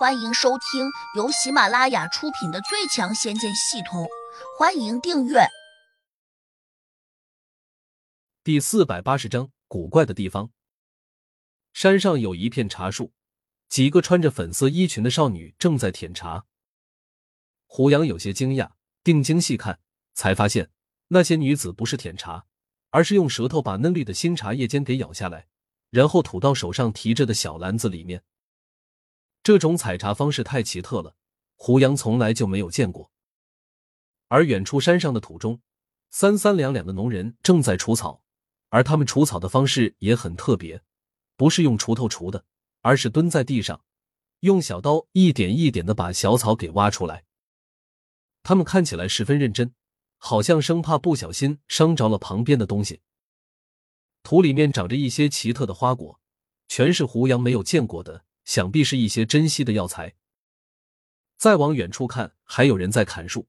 欢迎收听由喜马拉雅出品的《最强仙剑系统》，欢迎订阅。第四百八十章：古怪的地方。山上有一片茶树，几个穿着粉色衣裙的少女正在舔茶。胡杨有些惊讶，定睛细看，才发现那些女子不是舔茶，而是用舌头把嫩绿的新茶叶尖给咬下来，然后吐到手上提着的小篮子里面。这种采茶方式太奇特了，胡杨从来就没有见过。而远处山上的土中，三三两两的农人正在除草，而他们除草的方式也很特别，不是用锄头锄的，而是蹲在地上，用小刀一点一点的把小草给挖出来。他们看起来十分认真，好像生怕不小心伤着了旁边的东西。土里面长着一些奇特的花果，全是胡杨没有见过的。想必是一些珍稀的药材。再往远处看，还有人在砍树。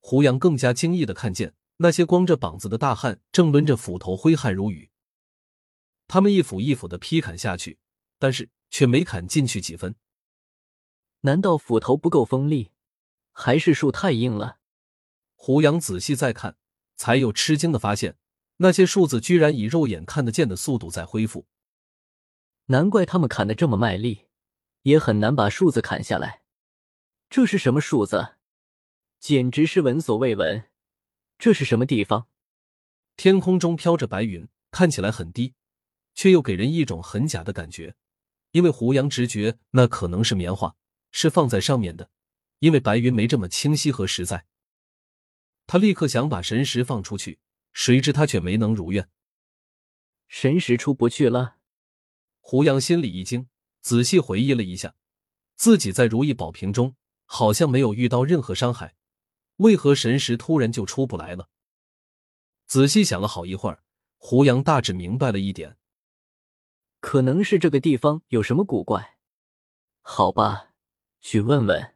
胡杨更加惊异的看见那些光着膀子的大汉正抡着斧头挥汗如雨。他们一斧一斧的劈砍下去，但是却没砍进去几分。难道斧头不够锋利，还是树太硬了？胡杨仔细再看，才有吃惊的发现，那些树子居然以肉眼看得见的速度在恢复。难怪他们砍得这么卖力。也很难把树子砍下来。这是什么树子？简直是闻所未闻。这是什么地方？天空中飘着白云，看起来很低，却又给人一种很假的感觉。因为胡杨直觉那可能是棉花，是放在上面的。因为白云没这么清晰和实在。他立刻想把神石放出去，谁知他却没能如愿。神石出不去了。胡杨心里一惊。仔细回忆了一下，自己在如意宝瓶中好像没有遇到任何伤害，为何神识突然就出不来了？仔细想了好一会儿，胡杨大致明白了一点，可能是这个地方有什么古怪。好吧，去问问。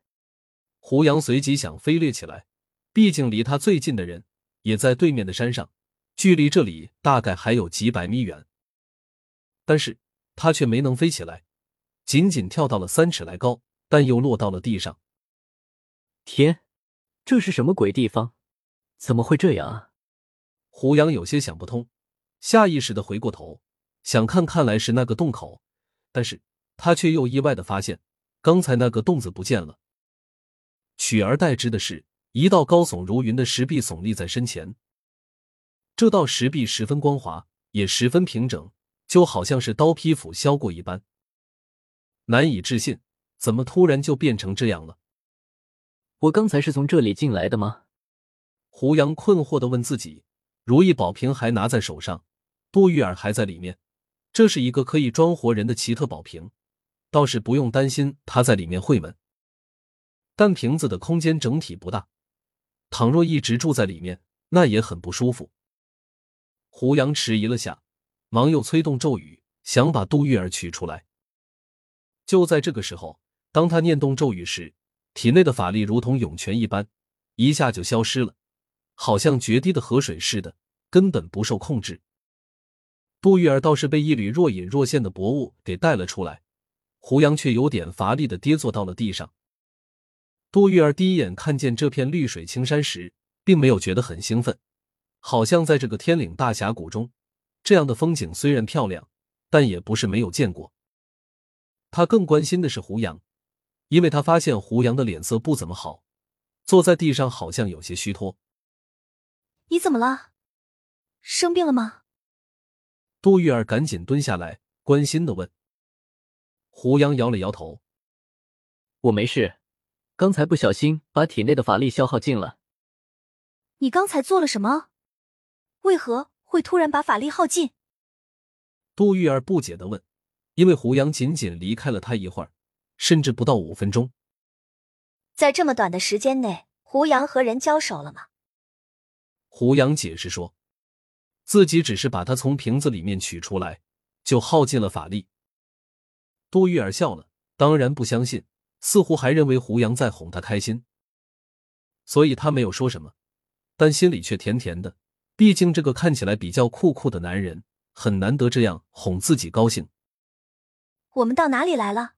胡杨随即想飞掠起来，毕竟离他最近的人也在对面的山上，距离这里大概还有几百米远，但是他却没能飞起来。仅仅跳到了三尺来高，但又落到了地上。天，这是什么鬼地方？怎么会这样啊？胡杨有些想不通，下意识的回过头想看看来时那个洞口，但是他却又意外的发现，刚才那个洞子不见了，取而代之的是一道高耸如云的石壁耸立在身前。这道石壁十分光滑，也十分平整，就好像是刀劈斧削过一般。难以置信，怎么突然就变成这样了？我刚才是从这里进来的吗？胡杨困惑的问自己。如意宝瓶还拿在手上，杜玉儿还在里面，这是一个可以装活人的奇特宝瓶，倒是不用担心他在里面会闷。但瓶子的空间整体不大，倘若一直住在里面，那也很不舒服。胡杨迟疑了下，忙又催动咒语，想把杜玉儿取出来。就在这个时候，当他念动咒语时，体内的法力如同涌泉一般，一下就消失了，好像决堤的河水似的，根本不受控制。杜玉儿倒是被一缕若隐若现的薄雾给带了出来，胡杨却有点乏力的跌坐到了地上。杜玉儿第一眼看见这片绿水青山时，并没有觉得很兴奋，好像在这个天岭大峡谷中，这样的风景虽然漂亮，但也不是没有见过。他更关心的是胡杨，因为他发现胡杨的脸色不怎么好，坐在地上好像有些虚脱。你怎么了？生病了吗？杜玉儿赶紧蹲下来，关心的问。胡杨摇了摇头：“我没事，刚才不小心把体内的法力消耗尽了。”你刚才做了什么？为何会突然把法力耗尽？杜玉儿不解的问。因为胡杨仅仅离开了他一会儿，甚至不到五分钟，在这么短的时间内，胡杨和人交手了吗？胡杨解释说，自己只是把他从瓶子里面取出来，就耗尽了法力。杜玉儿笑了，当然不相信，似乎还认为胡杨在哄他开心，所以他没有说什么，但心里却甜甜的。毕竟这个看起来比较酷酷的男人，很难得这样哄自己高兴。我们到哪里来了？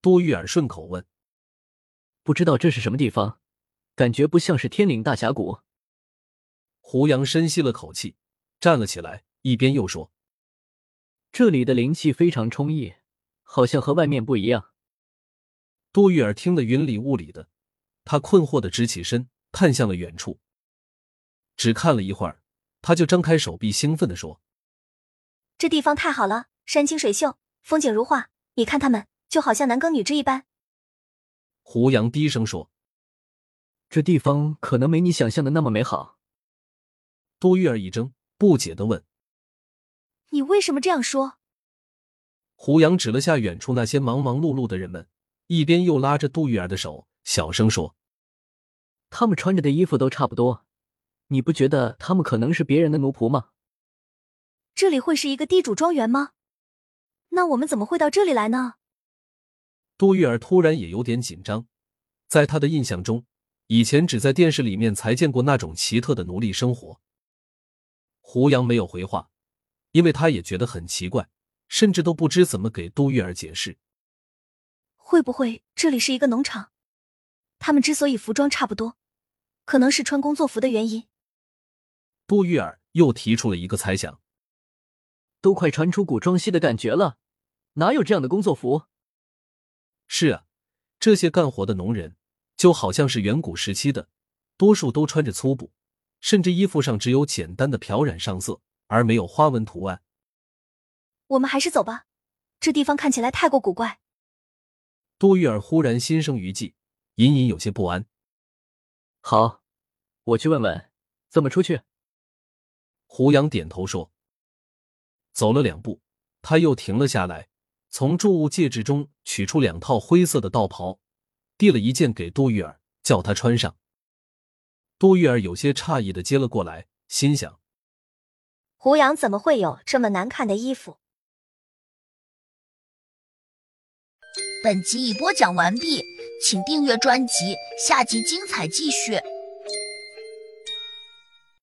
多玉儿顺口问：“不知道这是什么地方？感觉不像是天岭大峡谷。”胡杨深吸了口气，站了起来，一边又说：“这里的灵气非常充溢，好像和外面不一样。”多玉儿听得云里雾里的，她困惑的直起身，看向了远处。只看了一会儿，他就张开手臂，兴奋的说：“这地方太好了，山清水秀，风景如画。你看他们，就好像男耕女织一般。”胡杨低声说：“这地方可能没你想象的那么美好。”多玉儿一怔，不解的问：“你为什么这样说？”胡杨指了下远处那些忙忙碌碌的人们，一边又拉着杜玉儿的手，小声说：“他们穿着的衣服都差不多，你不觉得他们可能是别人的奴仆吗？”这里会是一个地主庄园吗？那我们怎么会到这里来呢？杜玉儿突然也有点紧张，在她的印象中，以前只在电视里面才见过那种奇特的奴隶生活。胡杨没有回话，因为他也觉得很奇怪，甚至都不知怎么给杜玉儿解释。会不会这里是一个农场？他们之所以服装差不多，可能是穿工作服的原因。杜玉儿又提出了一个猜想：都快传出古装戏的感觉了，哪有这样的工作服？是啊，这些干活的农人就好像是远古时期的，多数都穿着粗布。甚至衣服上只有简单的漂染上色，而没有花纹图案。我们还是走吧，这地方看起来太过古怪。杜玉儿忽然心生余悸，隐隐有些不安。好，我去问问怎么出去。胡杨点头说。走了两步，他又停了下来，从重物戒指中取出两套灰色的道袍，递了一件给杜玉儿，叫她穿上。杜玉儿有些诧异的接了过来，心想：胡杨怎么会有这么难看的衣服？本集已播讲完毕，请订阅专辑，下集精彩继续。